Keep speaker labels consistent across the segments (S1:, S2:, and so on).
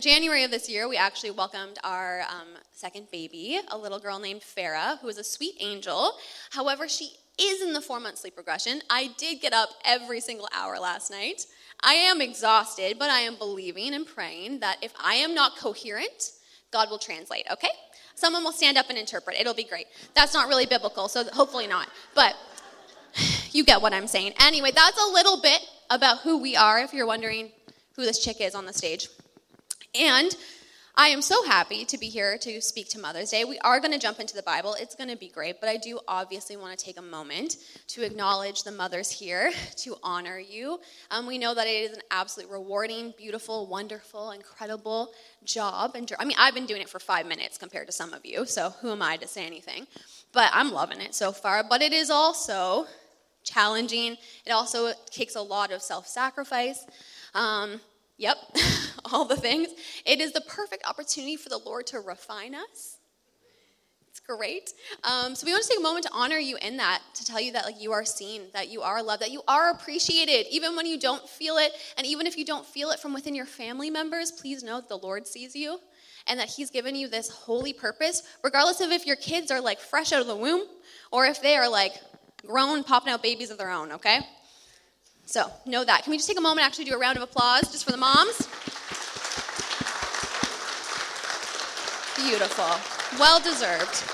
S1: January of this year, we actually welcomed our um, second baby, a little girl named Farah, who is a sweet angel. However, she is in the four month sleep regression. I did get up every single hour last night. I am exhausted, but I am believing and praying that if I am not coherent, God will translate, okay? Someone will stand up and interpret. It'll be great. That's not really biblical, so hopefully not. But you get what I'm saying. Anyway, that's a little bit about who we are if you're wondering who this chick is on the stage. And I am so happy to be here to speak to Mother's Day. We are going to jump into the Bible. It's going to be great, but I do obviously want to take a moment to acknowledge the mothers here, to honor you. Um, we know that it is an absolutely rewarding, beautiful, wonderful, incredible job. And I mean, I've been doing it for five minutes compared to some of you, so who am I to say anything? But I'm loving it so far. But it is also challenging. It also takes a lot of self sacrifice. Um, Yep, all the things. It is the perfect opportunity for the Lord to refine us. It's great. Um, so we want to take a moment to honor you in that, to tell you that like you are seen, that you are loved, that you are appreciated, even when you don't feel it, and even if you don't feel it from within your family members. Please know that the Lord sees you, and that He's given you this holy purpose, regardless of if your kids are like fresh out of the womb or if they are like grown, popping out babies of their own. Okay. So know that. Can we just take a moment actually do a round of applause just for the moms? Beautiful. Well deserved.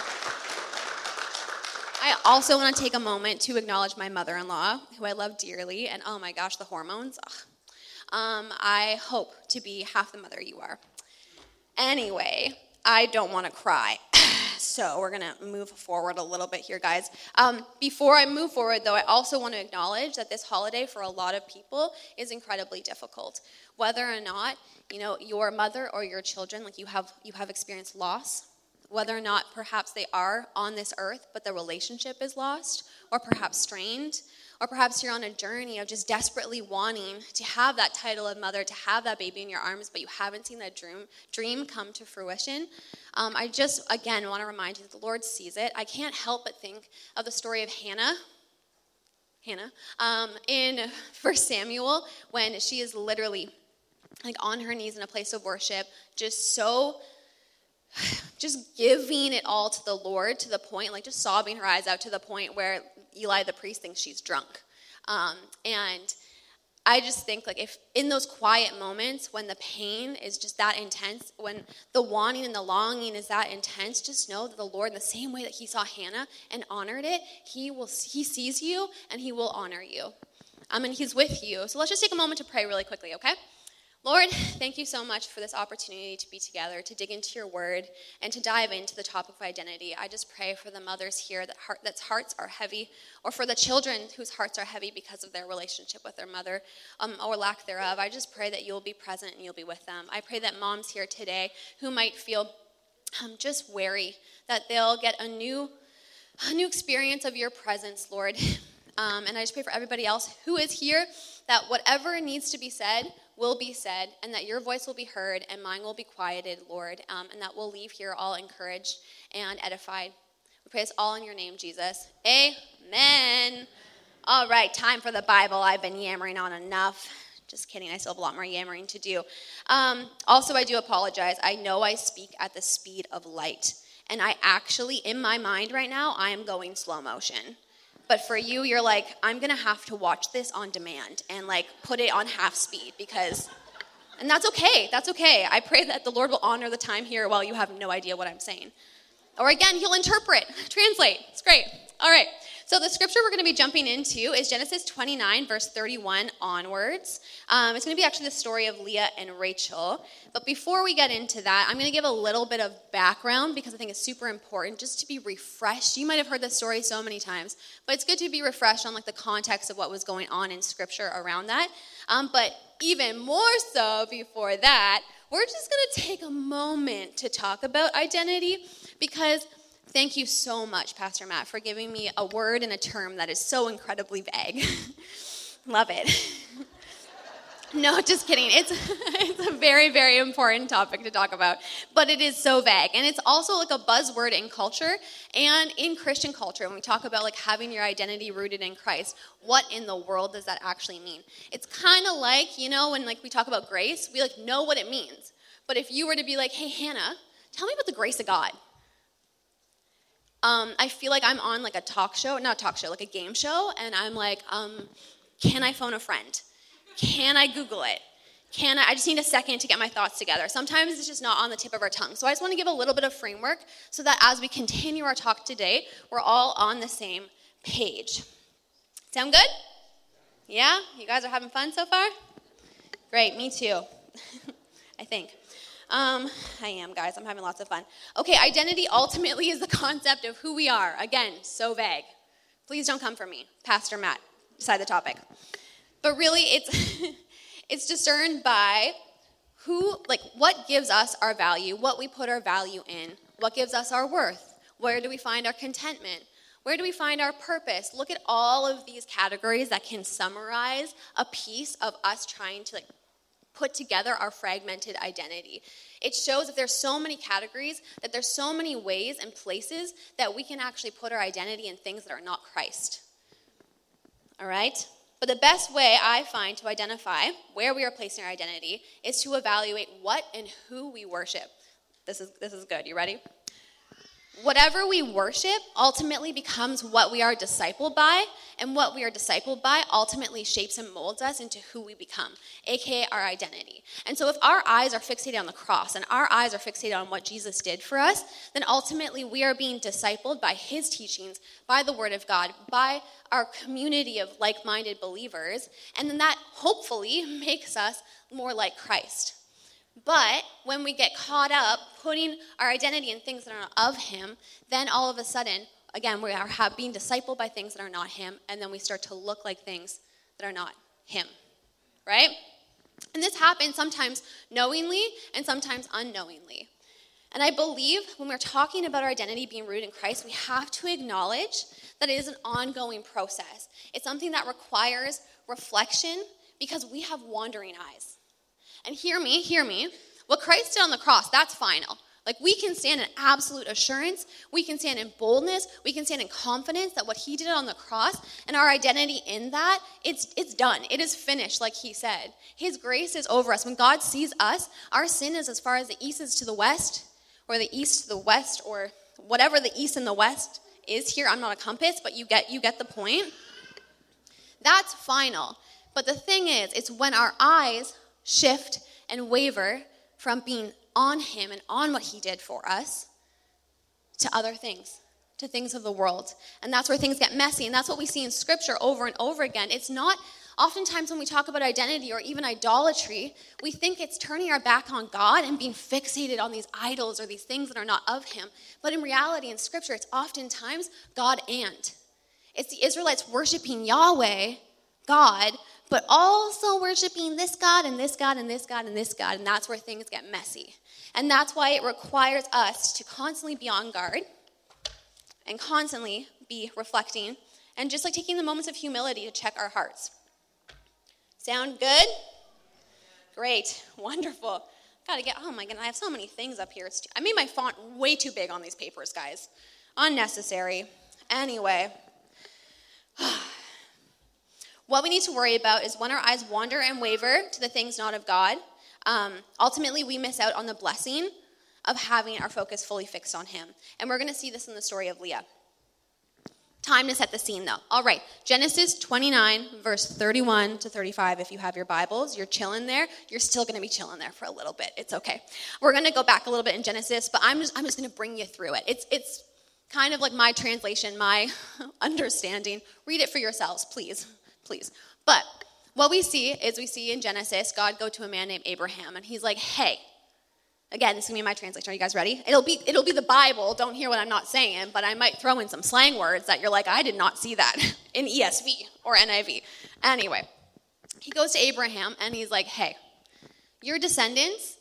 S1: I also want to take a moment to acknowledge my mother in law, who I love dearly, and oh my gosh, the hormones. Um, I hope to be half the mother you are. Anyway, I don't want to cry. So we're going to move forward a little bit here, guys. Um, before I move forward, though, I also want to acknowledge that this holiday for a lot of people is incredibly difficult. Whether or not you know your mother or your children, like you have you have experienced loss, whether or not perhaps they are on this earth, but the relationship is lost, or perhaps strained, or perhaps you're on a journey of just desperately wanting to have that title of mother, to have that baby in your arms, but you haven't seen that dream, dream come to fruition. Um, I just, again, want to remind you that the Lord sees it. I can't help but think of the story of Hannah. Hannah, um, in First Samuel, when she is literally like on her knees in a place of worship, just so just giving it all to the Lord to the point, like just sobbing her eyes out to the point where Eli the priest thinks she's drunk. Um, and I just think like if in those quiet moments when the pain is just that intense, when the wanting and the longing is that intense, just know that the Lord, in the same way that He saw Hannah and honored it, He will He sees you and He will honor you. Um, and He's with you. So let's just take a moment to pray really quickly, okay? Lord, thank you so much for this opportunity to be together, to dig into your word, and to dive into the topic of identity. I just pray for the mothers here that heart, that's hearts are heavy, or for the children whose hearts are heavy because of their relationship with their mother um, or lack thereof. I just pray that you'll be present and you'll be with them. I pray that moms here today who might feel um, just wary, that they'll get a new, a new experience of your presence, Lord. Um, and I just pray for everybody else who is here that whatever needs to be said, will be said, and that your voice will be heard, and mine will be quieted, Lord, um, and that we'll leave here all encouraged and edified. We pray this all in your name, Jesus. Amen. All right, time for the Bible. I've been yammering on enough. Just kidding, I still have a lot more yammering to do. Um, also, I do apologize. I know I speak at the speed of light, and I actually, in my mind right now, I am going slow motion. But for you, you're like, I'm gonna have to watch this on demand and like put it on half speed because, and that's okay. That's okay. I pray that the Lord will honor the time here while you have no idea what I'm saying. Or again, He'll interpret, translate. It's great. All right. So the scripture we're going to be jumping into is Genesis 29, verse 31 onwards. Um, it's going to be actually the story of Leah and Rachel. But before we get into that, I'm going to give a little bit of background because I think it's super important just to be refreshed. You might have heard this story so many times, but it's good to be refreshed on like the context of what was going on in scripture around that. Um, but even more so before that, we're just going to take a moment to talk about identity because Thank you so much, Pastor Matt, for giving me a word and a term that is so incredibly vague. Love it. no, just kidding. It's, it's a very, very important topic to talk about, but it is so vague. And it's also like a buzzword in culture and in Christian culture when we talk about like having your identity rooted in Christ. What in the world does that actually mean? It's kind of like, you know, when like we talk about grace, we like know what it means But if you were to be like, hey, Hannah, tell me about the grace of God. Um, I feel like I'm on like a talk show, not a talk show, like a game show, and I'm like, um, can I phone a friend? Can I Google it? Can I, I just need a second to get my thoughts together. Sometimes it's just not on the tip of our tongue. So I just want to give a little bit of framework so that as we continue our talk today, we're all on the same page. Sound good? Yeah? You guys are having fun so far? Great, me too. I think. Um, I am, guys. I'm having lots of fun. Okay, identity ultimately is the concept of who we are. Again, so vague. Please don't come for me, Pastor Matt. Decide the topic. But really, it's it's discerned by who, like, what gives us our value, what we put our value in, what gives us our worth, where do we find our contentment, where do we find our purpose? Look at all of these categories that can summarize a piece of us trying to like put together our fragmented identity. It shows that there's so many categories, that there's so many ways and places that we can actually put our identity in things that are not Christ. All right? But the best way I find to identify where we are placing our identity is to evaluate what and who we worship. This is this is good. You ready? Whatever we worship ultimately becomes what we are discipled by, and what we are discipled by ultimately shapes and molds us into who we become, aka our identity. And so, if our eyes are fixated on the cross and our eyes are fixated on what Jesus did for us, then ultimately we are being discipled by his teachings, by the Word of God, by our community of like minded believers, and then that hopefully makes us more like Christ. But when we get caught up putting our identity in things that are not of Him, then all of a sudden, again, we are being discipled by things that are not Him, and then we start to look like things that are not Him. Right? And this happens sometimes knowingly and sometimes unknowingly. And I believe when we're talking about our identity being rooted in Christ, we have to acknowledge that it is an ongoing process. It's something that requires reflection because we have wandering eyes. And hear me, hear me. What Christ did on the cross, that's final. Like we can stand in absolute assurance, we can stand in boldness, we can stand in confidence that what he did on the cross and our identity in that, it's it's done. It is finished like he said. His grace is over us. When God sees us, our sin is as far as the east is to the west or the east to the west or whatever the east and the west is here. I'm not a compass, but you get you get the point. That's final. But the thing is, it's when our eyes shift and waver from being on Him and on what He did for us to other things, to things of the world. And that's where things get messy. And that's what we see in Scripture over and over again. It's not, oftentimes when we talk about identity or even idolatry, we think it's turning our back on God and being fixated on these idols or these things that are not of Him. But in reality, in Scripture, it's oftentimes God and. It's the Israelites worshiping Yahweh, God, but also worshiping this God and this God and this God and this God. And that's where things get messy. And that's why it requires us to constantly be on guard and constantly be reflecting and just like taking the moments of humility to check our hearts. Sound good? Great. Wonderful. Gotta get, oh my goodness, I have so many things up here. I made my font way too big on these papers, guys. Unnecessary. Anyway. What we need to worry about is when our eyes wander and waver to the things not of God, um, ultimately we miss out on the blessing of having our focus fully fixed on Him. And we're going to see this in the story of Leah. Time to set the scene though. All right, Genesis 29, verse 31 to 35. If you have your Bibles, you're chilling there. You're still going to be chilling there for a little bit. It's okay. We're going to go back a little bit in Genesis, but I'm just, I'm just going to bring you through it. It's, it's kind of like my translation, my understanding. Read it for yourselves, please please. But what we see is we see in Genesis, God go to a man named Abraham, and he's like, hey, again, this is gonna be my translation. Are you guys ready? It'll be it'll be the Bible. Don't hear what I'm not saying, but I might throw in some slang words that you're like, I did not see that in ESV or NIV. Anyway, he goes to Abraham and he's like, hey, your descendants,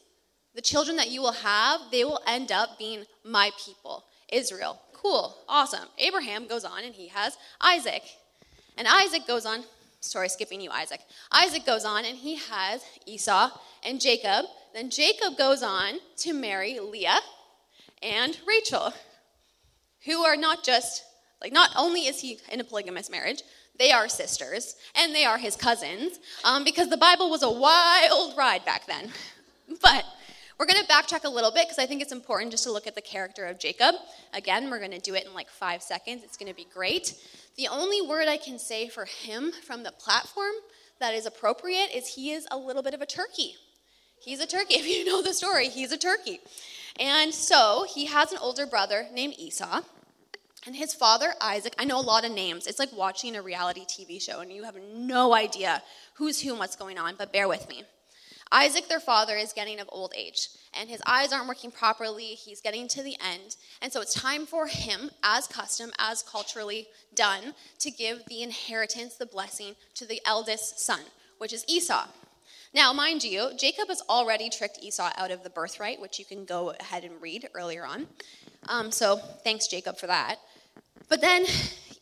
S1: the children that you will have, they will end up being my people, Israel. Cool, awesome. Abraham goes on and he has Isaac. And Isaac goes on, sorry, skipping you, Isaac. Isaac goes on and he has Esau and Jacob. Then Jacob goes on to marry Leah and Rachel, who are not just, like, not only is he in a polygamous marriage, they are sisters and they are his cousins um, because the Bible was a wild ride back then. But We're going to backtrack a little bit because I think it's important just to look at the character of Jacob. Again, we're going to do it in like five seconds. It's going to be great. The only word I can say for him from the platform that is appropriate is he is a little bit of a turkey. He's a turkey. If you know the story, he's a turkey. And so he has an older brother named Esau. And his father, Isaac, I know a lot of names. It's like watching a reality TV show and you have no idea who's who and what's going on, but bear with me. Isaac, their father, is getting of old age, and his eyes aren't working properly. He's getting to the end. And so it's time for him, as custom, as culturally done, to give the inheritance, the blessing, to the eldest son, which is Esau. Now, mind you, Jacob has already tricked Esau out of the birthright, which you can go ahead and read earlier on. Um, so thanks, Jacob, for that. But then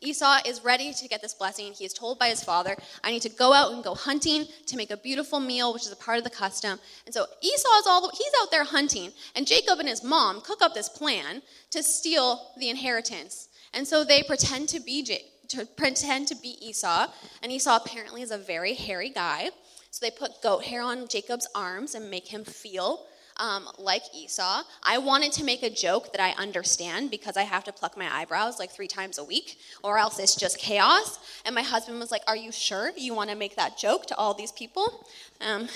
S1: Esau is ready to get this blessing. He is told by his father, I need to go out and go hunting to make a beautiful meal, which is a part of the custom. And so Esau is all, he's out there hunting. And Jacob and his mom cook up this plan to steal the inheritance. And so they pretend to be, to pretend to be Esau. And Esau apparently is a very hairy guy. So they put goat hair on Jacob's arms and make him feel um, like Esau. I wanted to make a joke that I understand because I have to pluck my eyebrows like three times a week, or else it's just chaos. And my husband was like, Are you sure you want to make that joke to all these people? Um,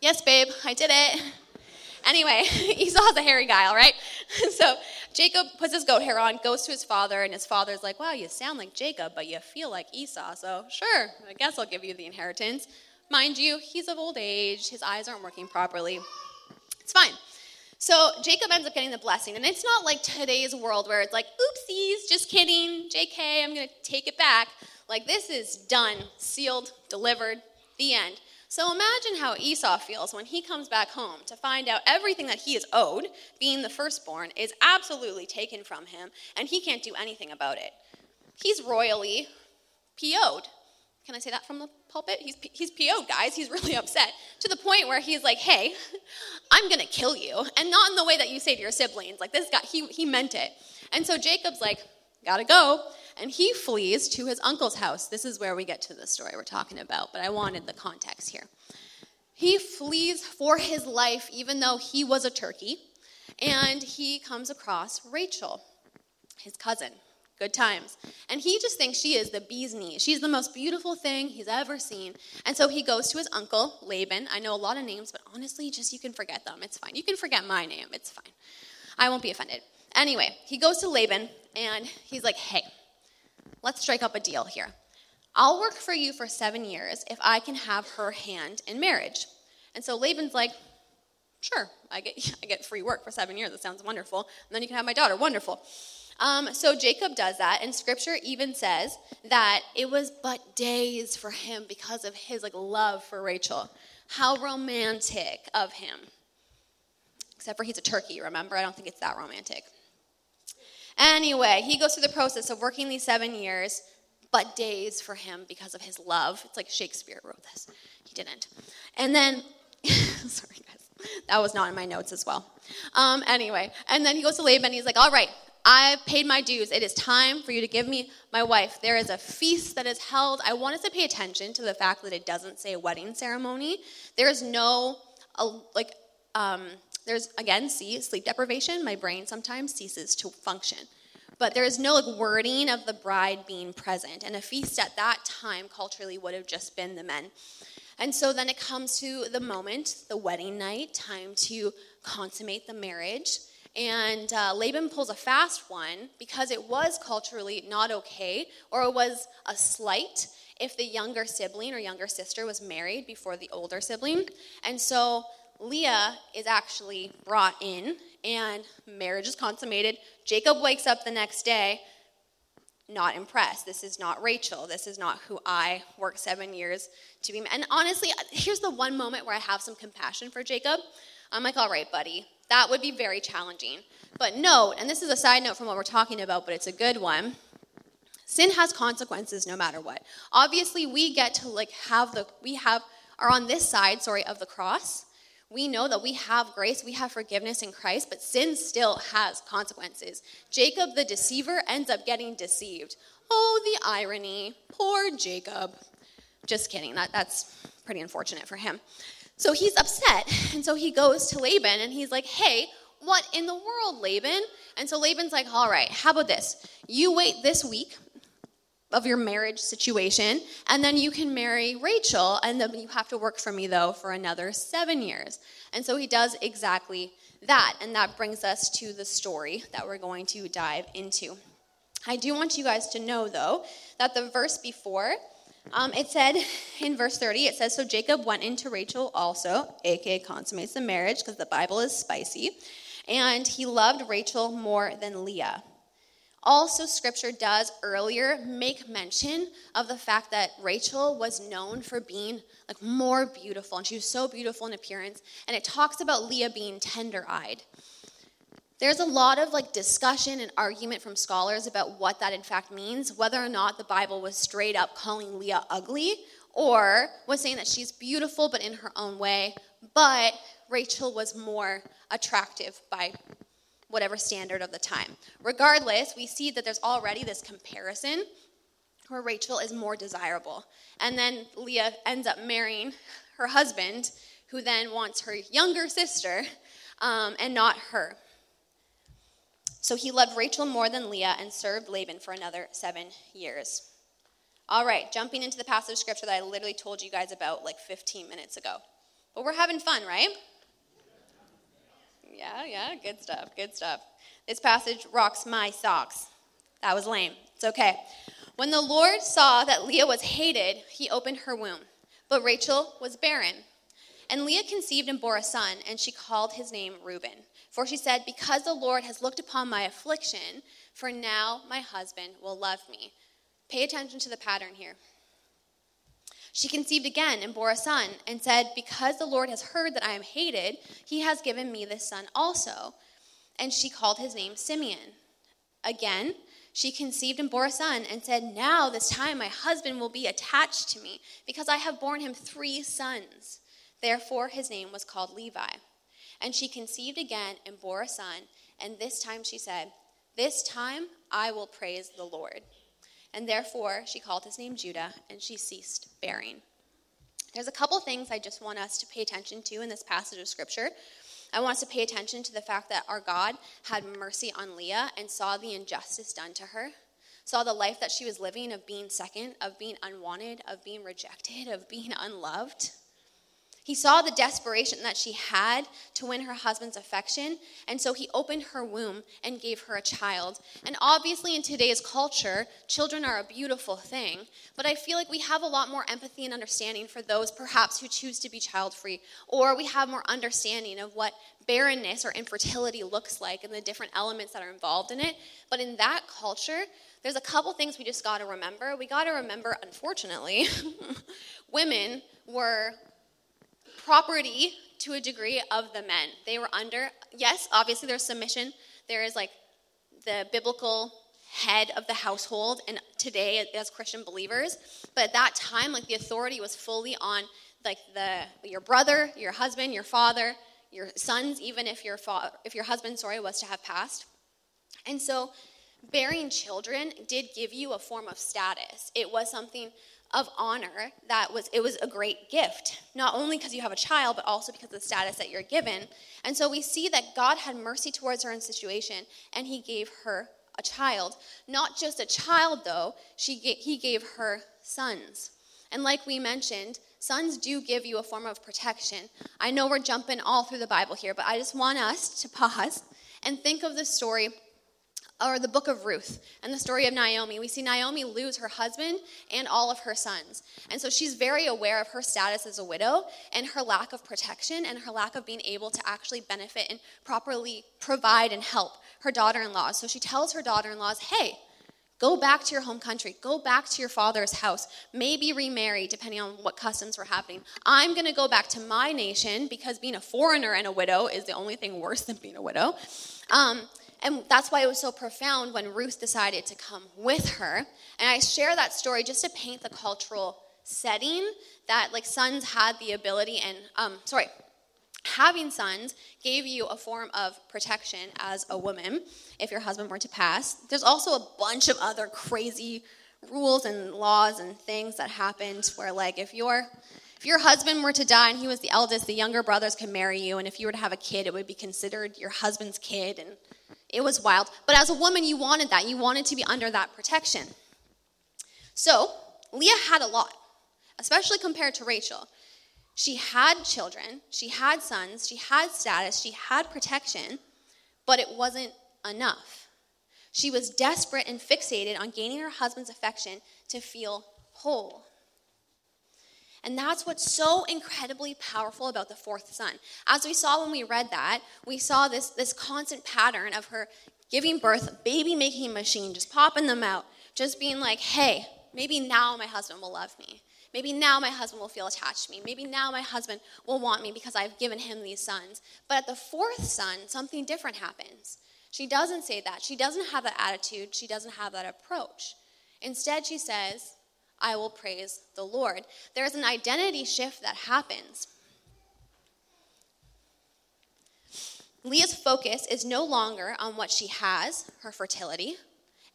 S1: yes, babe, I did it. Anyway, Esau's a hairy guy, all right? so Jacob puts his goat hair on, goes to his father, and his father's like, Wow, you sound like Jacob, but you feel like Esau. So, sure, I guess I'll give you the inheritance. Mind you, he's of old age, his eyes aren't working properly. It's fine. So Jacob ends up getting the blessing. And it's not like today's world where it's like, oopsies, just kidding, JK, I'm going to take it back. Like, this is done, sealed, delivered, the end. So imagine how Esau feels when he comes back home to find out everything that he is owed, being the firstborn, is absolutely taken from him, and he can't do anything about it. He's royally PO'd. Can I say that from the pulpit? He's, he's PO'd, guys. He's really upset to the point where he's like, hey, I'm going to kill you. And not in the way that you say to your siblings. Like, this guy, he, he meant it. And so Jacob's like, gotta go. And he flees to his uncle's house. This is where we get to the story we're talking about, but I wanted the context here. He flees for his life, even though he was a turkey, and he comes across Rachel, his cousin. Good times. And he just thinks she is the bee's knees. She's the most beautiful thing he's ever seen. And so he goes to his uncle, Laban. I know a lot of names, but honestly, just you can forget them. It's fine. You can forget my name. It's fine. I won't be offended. Anyway, he goes to Laban and he's like, hey, let's strike up a deal here. I'll work for you for seven years if I can have her hand in marriage. And so Laban's like, sure, I get, I get free work for seven years. That sounds wonderful. And then you can have my daughter. Wonderful. Um, so Jacob does that, and Scripture even says that it was but days for him because of his like love for Rachel. How romantic of him. Except for he's a turkey. Remember, I don't think it's that romantic. Anyway, he goes through the process of working these seven years, but days for him because of his love. It's like Shakespeare wrote this. He didn't. And then, sorry guys, that was not in my notes as well. Um, anyway, and then he goes to Laban. He's like, "All right, I've paid my dues. It is time for you to give me my wife. There is a feast that is held. I want us to pay attention to the fact that it doesn't say wedding ceremony. There is no, uh, like, um, there's, again, see, sleep deprivation. My brain sometimes ceases to function. But there is no like wording of the bride being present. And a feast at that time culturally would have just been the men. And so then it comes to the moment, the wedding night, time to consummate the marriage. And uh, Laban pulls a fast one because it was culturally not okay, or it was a slight if the younger sibling or younger sister was married before the older sibling. And so Leah is actually brought in, and marriage is consummated. Jacob wakes up the next day, not impressed. This is not Rachel. This is not who I worked seven years to be. And honestly, here's the one moment where I have some compassion for Jacob. I'm like, all right, buddy, that would be very challenging. But note, and this is a side note from what we're talking about, but it's a good one. Sin has consequences no matter what. Obviously, we get to like have the we have are on this side, sorry, of the cross. We know that we have grace, we have forgiveness in Christ, but sin still has consequences. Jacob the deceiver ends up getting deceived. Oh, the irony. Poor Jacob. Just kidding. That, that's pretty unfortunate for him. So he's upset. And so he goes to Laban and he's like, hey, what in the world, Laban? And so Laban's like, all right, how about this? You wait this week of your marriage situation, and then you can marry Rachel, and then you have to work for me, though, for another seven years. And so he does exactly that, and that brings us to the story that we're going to dive into. I do want you guys to know, though, that the verse before, um, it said in verse 30, it says, So Jacob went into Rachel also, aka consummates the marriage, because the Bible is spicy, and he loved Rachel more than Leah. Also, scripture does earlier make mention of the fact that Rachel was known for being like more beautiful, and she was so beautiful in appearance. And it talks about Leah being tender eyed. There's a lot of like discussion and argument from scholars about what that in fact means, whether or not the Bible was straight up calling Leah ugly or was saying that she's beautiful but in her own way, but Rachel was more attractive by whatever standard of the time. Regardless, we see that there's already this comparison where Rachel is more desirable. And then Leah ends up marrying her husband, who then wants her younger sister um, and not her. So he loved Rachel more than Leah and served Laban for another seven years. All right, jumping into the passage of scripture that I literally told you guys about like 15 minutes ago. But we're having fun, right? Yeah, yeah, good stuff, good stuff. This passage rocks my socks. That was lame. It's okay. When the Lord saw that Leah was hated, he opened her womb. But Rachel was barren. And Leah conceived and bore a son, and she called his name Reuben. For she said, Because the Lord has looked upon my affliction, for now my husband will love me. Pay attention to the pattern here. She conceived again and bore a son, and said, Because the Lord has heard that I am hated, he has given me this son also. And she called his name Simeon. Again, she conceived and bore a son, and said, Now this time my husband will be attached to me, because I have borne him three sons. Therefore his name was called Levi. And she conceived again and bore a son, and this time she said, This time I will praise the Lord. And therefore, she called his name Judah, and she ceased bearing. There's a couple things I just want us to pay attention to in this passage of Scripture. I want us to pay attention to the fact that our God had mercy on Leah and saw the injustice done to her, saw the life that she was living of being second, of being unwanted, of being rejected, of being unloved. He saw the desperation that she had to win her husband's affection, and so he opened her womb and gave her a child. And obviously, in today's culture, children are a beautiful thing, but I feel like we have a lot more empathy and understanding for those perhaps who choose to be child free, or we have more understanding of what barrenness or infertility looks like and the different elements that are involved in it. But in that culture, there's a couple things we just got to remember. We got to remember, unfortunately, women were property to a degree of the men. They were under, yes, obviously there's submission. There is like the biblical head of the household, and today as Christian believers. But at that time, like the authority was fully on like the your brother, your husband, your father, your sons, even if your fa- if your husband, sorry, was to have passed. And so bearing children did give you a form of status. It was something of honor that was it was a great gift not only because you have a child but also because of the status that you're given. And so we see that god had mercy towards her in situation and he gave her a child. Not just a child though she he gave her sons. And like we mentioned sons do give you a form of protection. I know we're jumping all through the bible here but i just want us to pause and think of the story or the book of Ruth and the story of Naomi, we see Naomi lose her husband and all of her sons. And so she's very aware of her status as a widow and her lack of protection and her lack of being able to actually benefit and properly provide and help her daughter in laws. So she tells her daughter in laws, hey, Go back to your home country. Go back to your father's house. Maybe remarry, depending on what customs were happening. I'm going to go back to my nation because being a foreigner and a widow is the only thing worse than being a widow. Um, and that's why it was so profound when Ruth decided to come with her. And I share that story just to paint the cultural setting that like sons had the ability and um, sorry having sons gave you a form of protection as a woman if your husband were to pass. There's also a bunch of other crazy rules and laws and things that happened where like if your If your husband were to die and he was the eldest, the younger brothers could marry you, and if you were to have a kid, it would be considered your husband's kid, and it was wild. But as a woman, you wanted that. You wanted to be under that protection. So, Leah had a lot, especially compared to Rachel. She had children, she had sons, she had status, she had protection, but it wasn't enough. She was desperate and fixated on gaining her husband's affection to feel whole. And that's what's so incredibly powerful about the fourth son. As we saw when we read that, we saw this, this constant pattern of her giving birth, baby making machine, just popping them out, just being like, hey, maybe now my husband will love me. Maybe now my husband will feel attached to me. Maybe now my husband will want me because I've given him these sons. But at the fourth son, something different happens. She doesn't say that. She doesn't have that attitude. She doesn't have that approach. Instead, she says, I will praise the Lord. There's an identity shift that happens. Leah's focus is no longer on what she has, her fertility,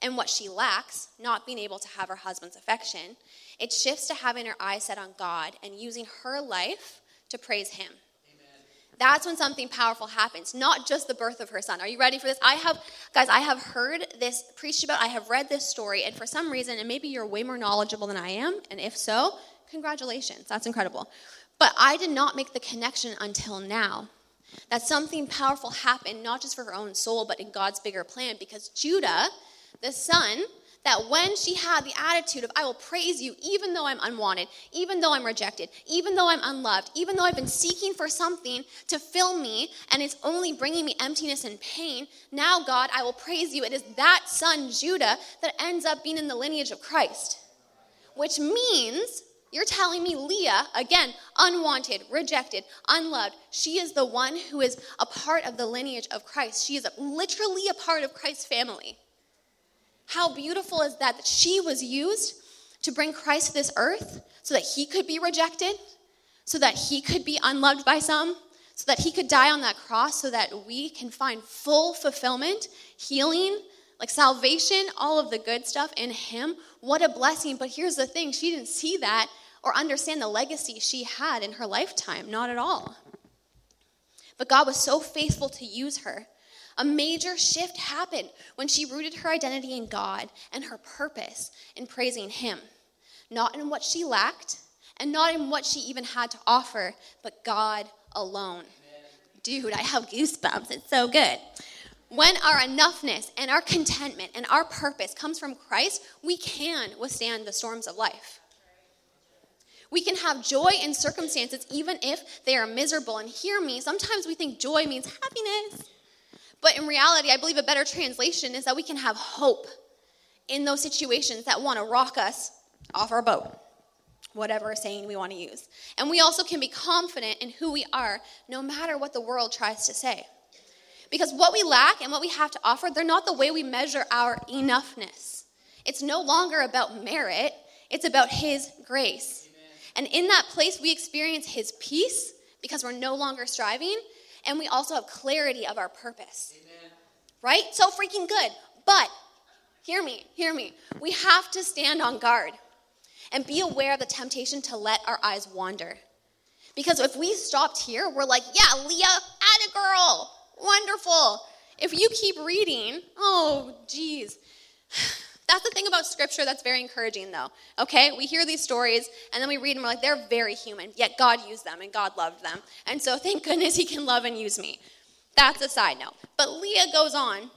S1: and what she lacks, not being able to have her husband's affection. It shifts to having her eyes set on God and using her life to praise Him. That's when something powerful happens, not just the birth of her son. Are you ready for this? I have, guys, I have heard this preached about, I have read this story, and for some reason, and maybe you're way more knowledgeable than I am, and if so, congratulations, that's incredible. But I did not make the connection until now that something powerful happened, not just for her own soul, but in God's bigger plan, because Judah, the son, that when she had the attitude of, I will praise you even though I'm unwanted, even though I'm rejected, even though I'm unloved, even though I've been seeking for something to fill me and it's only bringing me emptiness and pain, now, God, I will praise you. It is that son, Judah, that ends up being in the lineage of Christ. Which means you're telling me Leah, again, unwanted, rejected, unloved, she is the one who is a part of the lineage of Christ. She is literally a part of Christ's family. How beautiful is that that she was used to bring Christ to this earth so that he could be rejected, so that he could be unloved by some, so that he could die on that cross so that we can find full fulfillment, healing, like salvation, all of the good stuff in him. What a blessing. But here's the thing she didn't see that or understand the legacy she had in her lifetime, not at all. But God was so faithful to use her a major shift happened when she rooted her identity in God and her purpose in praising Him, not in what she lacked and not in what she even had to offer, but God alone. Dude, I have goosebumps. It's so good. When our enoughness and our contentment and our purpose comes from Christ, we can withstand the storms of life. We can have joy in circumstances even if they are miserable. And hear me, sometimes we think joy means happiness. But in reality, I believe a better translation is that we can have hope in those situations that want to rock us off our boat, whatever saying we want to use. And we also can be confident in who we are no matter what the world tries to say. Because what we lack and what we have to offer, they're not the way we measure our enoughness. It's no longer about merit, it's about His grace. Amen. And in that place, we experience His peace because we're no longer striving and we also have clarity of our purpose. Amen. Right? So freaking good. But hear me, hear me. We have to stand on guard and be aware of the temptation to let our eyes wander. Because if we stopped here, we're like, yeah, Leah, add a girl. Wonderful. If you keep reading, oh, geez. That's the thing about scripture that's very encouraging, though. Okay? We hear these stories and then we read them, we're like, they're very human, yet God used them and God loved them. And so thank goodness He can love and use me. That's a side note. But Leah goes on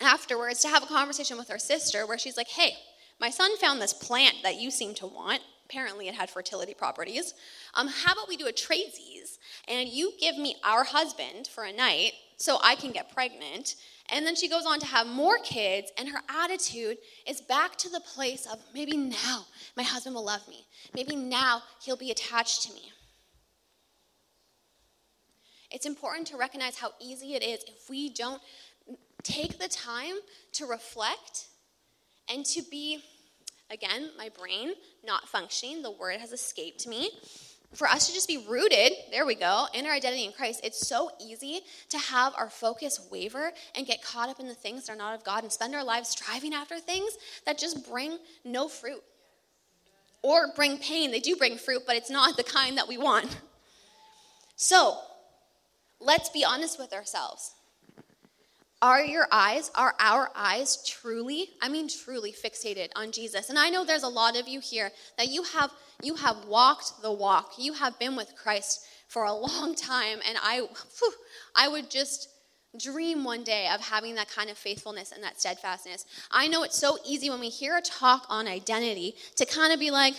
S1: afterwards to have a conversation with her sister where she's like, hey, my son found this plant that you seem to want. Apparently, it had fertility properties. Um, how about we do a tradesies and you give me our husband for a night so I can get pregnant and then she goes on to have more kids, and her attitude is back to the place of maybe now my husband will love me. Maybe now he'll be attached to me. It's important to recognize how easy it is if we don't take the time to reflect and to be, again, my brain not functioning. The word has escaped me for us to just be rooted, there we go, in our identity in Christ, it's so easy to have our focus waver and get caught up in the things that are not of God and spend our lives striving after things that just bring no fruit or bring pain. They do bring fruit, but it's not the kind that we want. So, let's be honest with ourselves. Are your eyes, are our eyes truly, I mean truly fixated on Jesus? And I know there's a lot of you here that you have you have walked the walk. You have been with Christ for a long time and I whew, I would just dream one day of having that kind of faithfulness and that steadfastness. I know it's so easy when we hear a talk on identity to kind of be like,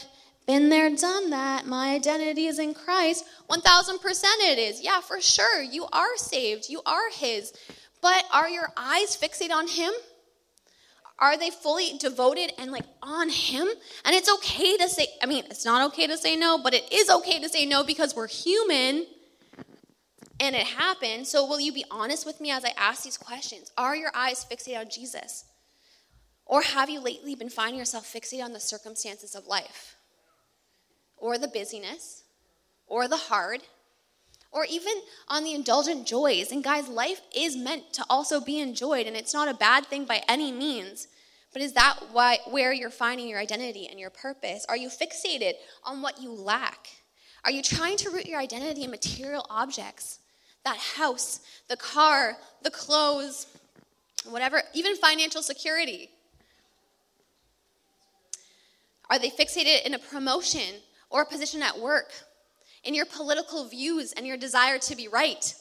S1: been there, done that. My identity is in Christ. 1000% it is. Yeah, for sure. You are saved. You are His. But are your eyes fixated on Him? Are they fully devoted and like on Him? And it's okay to say, I mean, it's not okay to say no, but it is okay to say no because we're human and it happened. So, will you be honest with me as I ask these questions? Are your eyes fixated on Jesus? Or have you lately been finding yourself fixated on the circumstances of life? Or the busyness? Or the hard? Or even on the indulgent joys. And guys, life is meant to also be enjoyed, and it's not a bad thing by any means. But is that why, where you're finding your identity and your purpose? Are you fixated on what you lack? Are you trying to root your identity in material objects? That house, the car, the clothes, whatever, even financial security? Are they fixated in a promotion or a position at work in your political views and your desire to be right,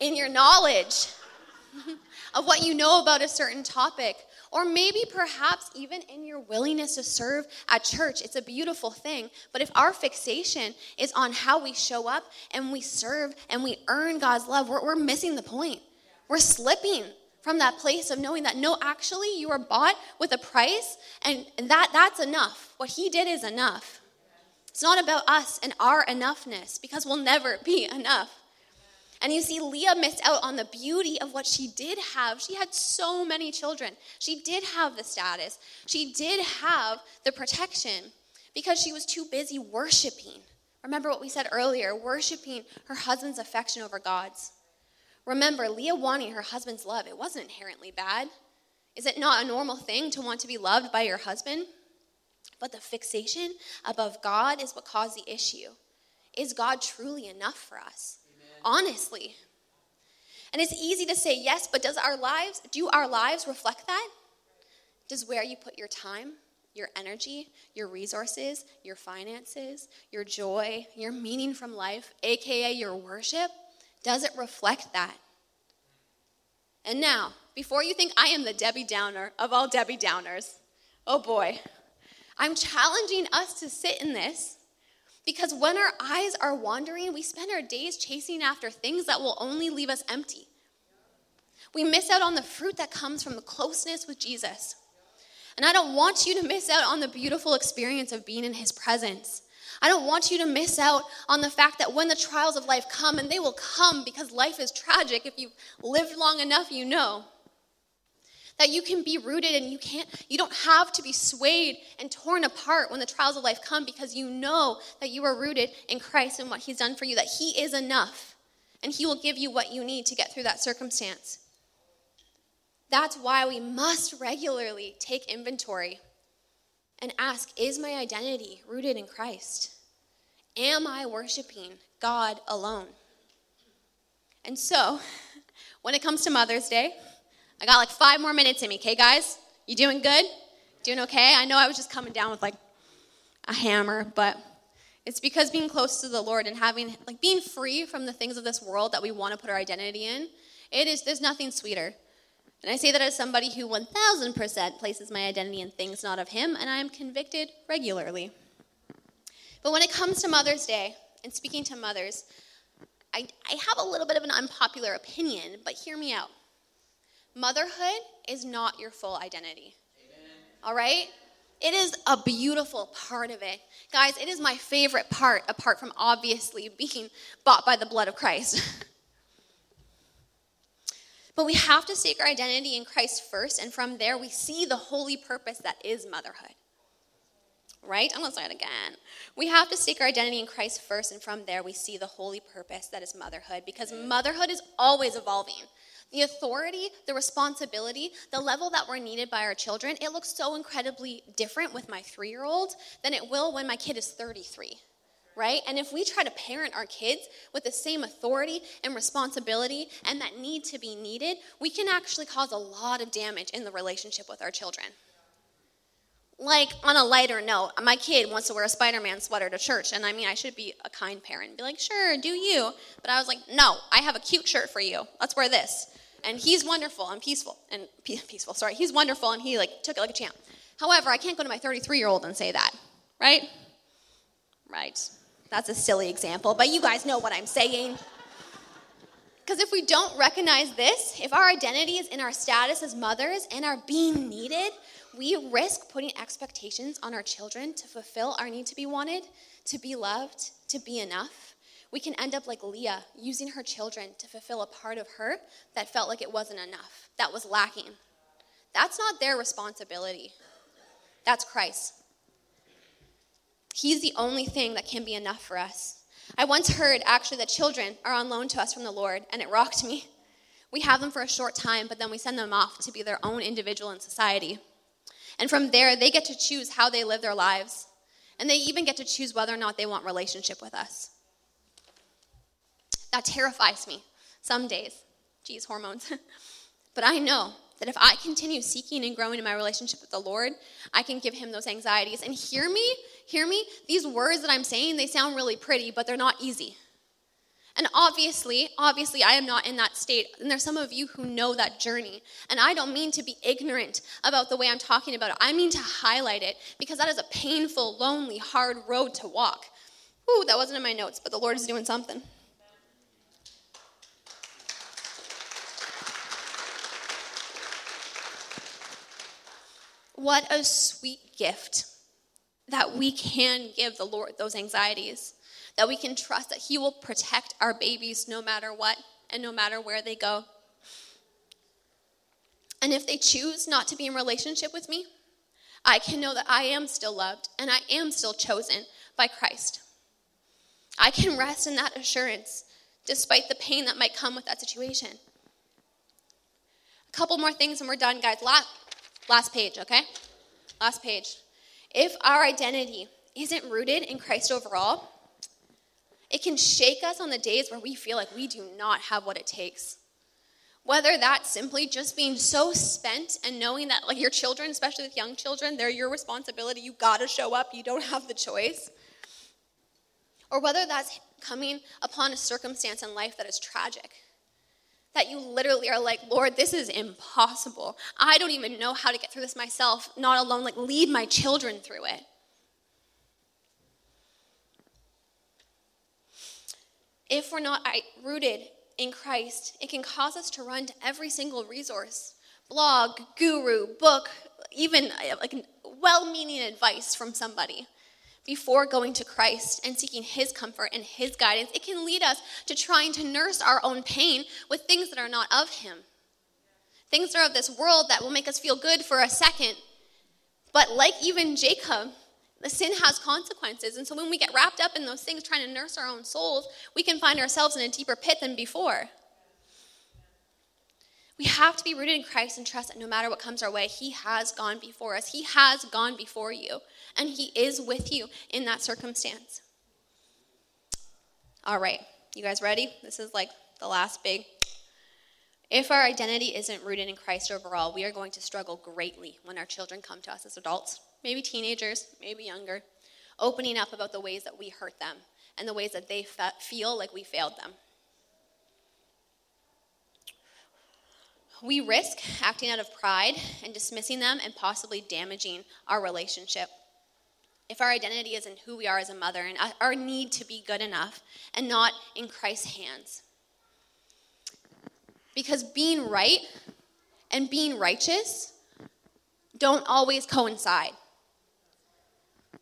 S1: in your knowledge of what you know about a certain topic, or maybe perhaps even in your willingness to serve at church. It's a beautiful thing. But if our fixation is on how we show up and we serve and we earn God's love, we're, we're missing the point. We're slipping from that place of knowing that no, actually, you are bought with a price, and, that, that's enough. What He did is enough. It's not about us and our enoughness because we'll never be enough. And you see, Leah missed out on the beauty of what she did have. She had so many children. She did have the status, she did have the protection because she was too busy worshiping. Remember what we said earlier worshiping her husband's affection over God's. Remember, Leah wanting her husband's love, it wasn't inherently bad. Is it not a normal thing to want to be loved by your husband? But the fixation above God is what caused the issue. Is God truly enough for us? Amen. Honestly. And it's easy to say yes, but does our lives, do our lives reflect that? Does where you put your time, your energy, your resources, your finances, your joy, your meaning from life, aka your worship, does it reflect that? And now, before you think I am the Debbie Downer of all Debbie Downers, oh boy, I'm challenging us to sit in this because when our eyes are wandering, we spend our days chasing after things that will only leave us empty. We miss out on the fruit that comes from the closeness with Jesus. And I don't want you to miss out on the beautiful experience of being in his presence. I don't want you to miss out on the fact that when the trials of life come, and they will come because life is tragic, if you've lived long enough, you know that you can be rooted and you can't you don't have to be swayed and torn apart when the trials of life come because you know that you are rooted in Christ and what he's done for you that he is enough and he will give you what you need to get through that circumstance. That's why we must regularly take inventory and ask is my identity rooted in Christ? Am i worshiping God alone? And so when it comes to Mother's Day I got like five more minutes in me, okay, guys? You doing good? Doing okay? I know I was just coming down with like a hammer, but it's because being close to the Lord and having, like, being free from the things of this world that we want to put our identity in, it is, there's nothing sweeter. And I say that as somebody who 1000% places my identity in things not of Him, and I am convicted regularly. But when it comes to Mother's Day and speaking to mothers, I, I have a little bit of an unpopular opinion, but hear me out. Motherhood is not your full identity. Amen. All right? It is a beautiful part of it. Guys, it is my favorite part, apart from obviously being bought by the blood of Christ. but we have to seek our identity in Christ first, and from there we see the holy purpose that is motherhood. Right? I'm going to say it again. We have to seek our identity in Christ first, and from there we see the holy purpose that is motherhood, because mm. motherhood is always evolving. The authority, the responsibility, the level that we're needed by our children, it looks so incredibly different with my three year old than it will when my kid is 33 right? And if we try to parent our kids with the same authority and responsibility and that need to be needed, we can actually cause a lot of damage in the relationship with our children. Like, on a lighter note, my kid wants to wear a Spider Man sweater to church, and I mean, I should be a kind parent be like, sure, do you. But I was like, no, I have a cute shirt for you. Let's wear this. And he's wonderful and peaceful, and peaceful, sorry, he's wonderful, and he like took it like a champ. However, I can't go to my 33 year old and say that, right? Right. That's a silly example, but you guys know what I'm saying. Because if we don't recognize this, if our identity is in our status as mothers and our being needed, we risk putting expectations on our children to fulfill our need to be wanted, to be loved, to be enough. We can end up like Leah, using her children to fulfill a part of her that felt like it wasn't enough, that was lacking. That's not their responsibility, that's Christ. He's the only thing that can be enough for us. I once heard actually that children are on loan to us from the Lord, and it rocked me. We have them for a short time, but then we send them off to be their own individual in society. And from there, they get to choose how they live their lives. And they even get to choose whether or not they want relationship with us. That terrifies me some days. Geez, hormones. but I know that if I continue seeking and growing in my relationship with the Lord, I can give him those anxieties. And hear me, hear me, these words that I'm saying, they sound really pretty, but they're not easy. And obviously, obviously, I am not in that state. And there's some of you who know that journey. And I don't mean to be ignorant about the way I'm talking about it. I mean to highlight it because that is a painful, lonely, hard road to walk. Ooh, that wasn't in my notes, but the Lord is doing something. What a sweet gift that we can give the Lord those anxieties, that we can trust that He will protect our babies no matter what and no matter where they go. And if they choose not to be in relationship with me, I can know that I am still loved and I am still chosen by Christ. I can rest in that assurance despite the pain that might come with that situation. A couple more things and we're done, guys. Last, Last page, okay? Last page. If our identity isn't rooted in Christ overall, it can shake us on the days where we feel like we do not have what it takes. Whether that's simply just being so spent and knowing that, like your children, especially with young children, they're your responsibility. You gotta show up, you don't have the choice. Or whether that's coming upon a circumstance in life that is tragic that you literally are like, Lord, this is impossible. I don't even know how to get through this myself, not alone, like, lead my children through it. If we're not rooted in Christ, it can cause us to run to every single resource blog, guru, book, even uh, like well meaning advice from somebody before going to Christ and seeking His comfort and His guidance, it can lead us to trying to nurse our own pain with things that are not of Him. Things that are of this world that will make us feel good for a second. But like even Jacob, sin has consequences. And so when we get wrapped up in those things trying to nurse our own souls, we can find ourselves in a deeper pit than before. We have to be rooted in Christ and trust that no matter what comes our way, He has gone before us. He has gone before you, and He is with you in that circumstance. All right, you guys ready? This is like the last big. If our identity isn't rooted in Christ overall, we are going to struggle greatly when our children come to us as adults, maybe teenagers, maybe younger, opening up about the ways that we hurt them and the ways that they feel like we failed them. we risk acting out of pride and dismissing them and possibly damaging our relationship. If our identity is in who we are as a mother and our need to be good enough and not in Christ's hands. Because being right and being righteous don't always coincide.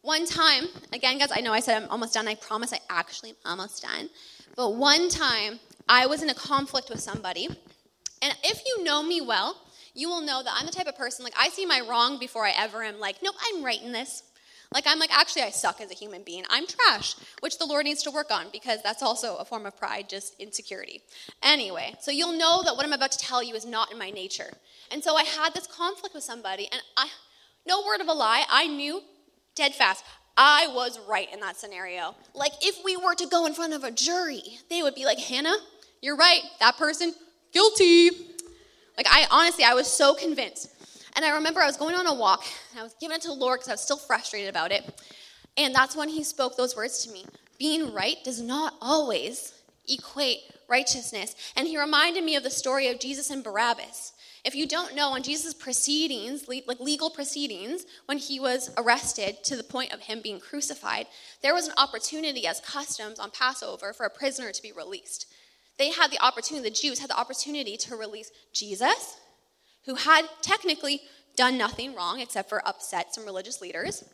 S1: One time, again, guys, I know I said I'm almost done. I promise I actually am almost done. But one time, I was in a conflict with somebody and if you know me well, you will know that I'm the type of person, like, I see my wrong before I ever am like, nope, I'm right in this. Like, I'm like, actually, I suck as a human being. I'm trash, which the Lord needs to work on because that's also a form of pride, just insecurity. Anyway, so you'll know that what I'm about to tell you is not in my nature. And so I had this conflict with somebody, and I, no word of a lie, I knew dead fast. I was right in that scenario. Like, if we were to go in front of a jury, they would be like, Hannah, you're right. That person, guilty. Like, I honestly, I was so convinced. And I remember I was going on a walk, and I was giving it to the Lord because I was still frustrated about it. And that's when He spoke those words to me. Being right does not always equate righteousness. And He reminded me of the story of Jesus and Barabbas. If you don't know, on Jesus' proceedings, like legal proceedings, when he was arrested to the point of him being crucified, there was an opportunity as customs on Passover for a prisoner to be released. They had the opportunity, the Jews had the opportunity to release Jesus, who had technically done nothing wrong except for upset some religious leaders,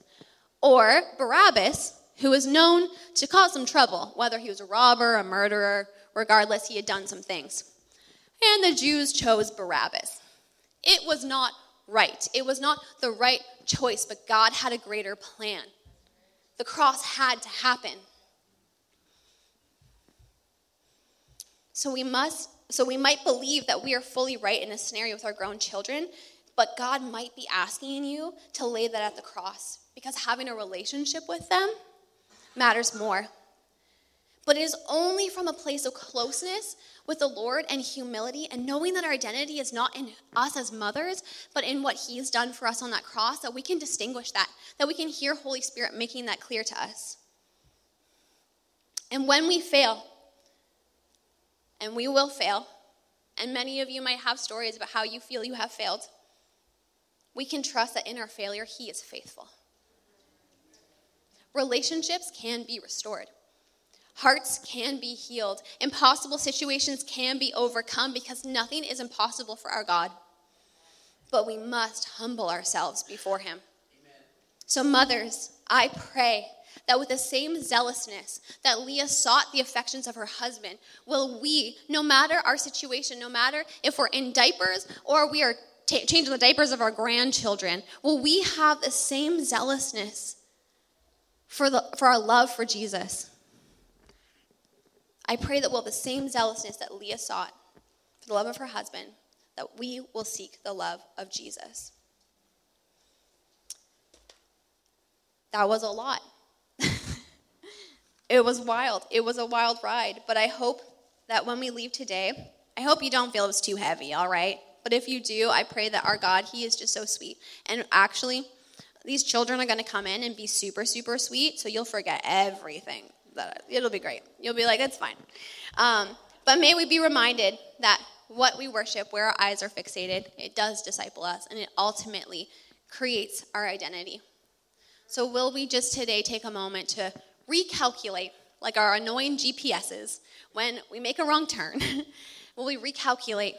S1: or Barabbas, who was known to cause some trouble, whether he was a robber, a murderer, regardless, he had done some things. And the Jews chose Barabbas. It was not right. It was not the right choice, but God had a greater plan. The cross had to happen. So we must so we might believe that we are fully right in a scenario with our grown children, but God might be asking you to lay that at the cross because having a relationship with them matters more. But it is only from a place of closeness with the Lord and humility and knowing that our identity is not in us as mothers, but in what He's done for us on that cross, that we can distinguish that, that we can hear Holy Spirit making that clear to us. And when we fail, and we will fail, and many of you might have stories about how you feel you have failed, we can trust that in our failure, He is faithful. Relationships can be restored. Hearts can be healed. Impossible situations can be overcome because nothing is impossible for our God. But we must humble ourselves before Him. Amen. So, mothers, I pray that with the same zealousness that Leah sought the affections of her husband, will we, no matter our situation, no matter if we're in diapers or we are t- changing the diapers of our grandchildren, will we have the same zealousness for, the, for our love for Jesus? I pray that we'll have the same zealousness that Leah sought for the love of her husband, that we will seek the love of Jesus. That was a lot. it was wild. It was a wild ride. But I hope that when we leave today, I hope you don't feel it was too heavy, all right? But if you do, I pray that our God, He is just so sweet. And actually, these children are going to come in and be super, super sweet, so you'll forget everything that it'll be great. You'll be like, it's fine. Um, but may we be reminded that what we worship, where our eyes are fixated, it does disciple us, and it ultimately creates our identity. So, will we just today take a moment to recalculate, like our annoying GPSs, when we make a wrong turn? will we recalculate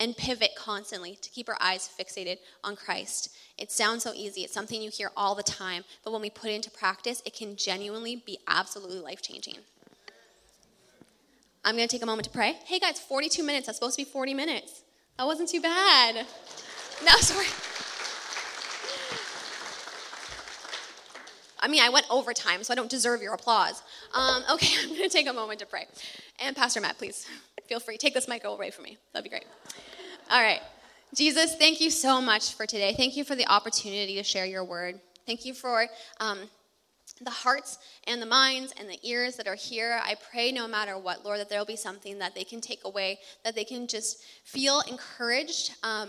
S1: and pivot constantly to keep our eyes fixated on Christ. It sounds so easy. It's something you hear all the time, but when we put it into practice, it can genuinely be absolutely life changing. I'm going to take a moment to pray. Hey guys, 42 minutes. That's supposed to be 40 minutes. That wasn't too bad. No, sorry. I mean, I went overtime, so I don't deserve your applause. Um, okay, I'm going to take a moment to pray. And Pastor Matt, please feel free. Take this mic away from me. That'd be great. All right. Jesus, thank you so much for today. Thank you for the opportunity to share your word. Thank you for um, the hearts and the minds and the ears that are here. I pray no matter what, Lord, that there will be something that they can take away, that they can just feel encouraged. Um,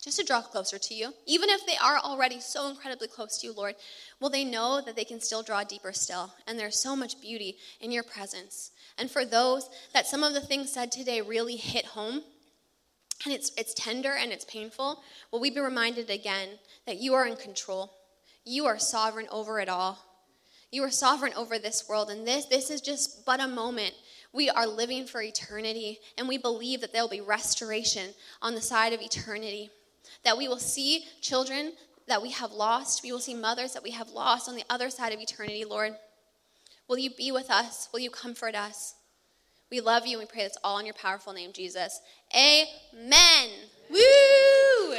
S1: just to draw closer to you. Even if they are already so incredibly close to you, Lord, will they know that they can still draw deeper still? And there's so much beauty in your presence. And for those that some of the things said today really hit home, and it's, it's tender and it's painful, will we be reminded again that you are in control? You are sovereign over it all. You are sovereign over this world, and this, this is just but a moment. We are living for eternity, and we believe that there will be restoration on the side of eternity. That we will see children that we have lost, we will see mothers that we have lost on the other side of eternity, Lord. Will you be with us? Will you comfort us? We love you and we pray this all in your powerful name, Jesus. Amen. Woo!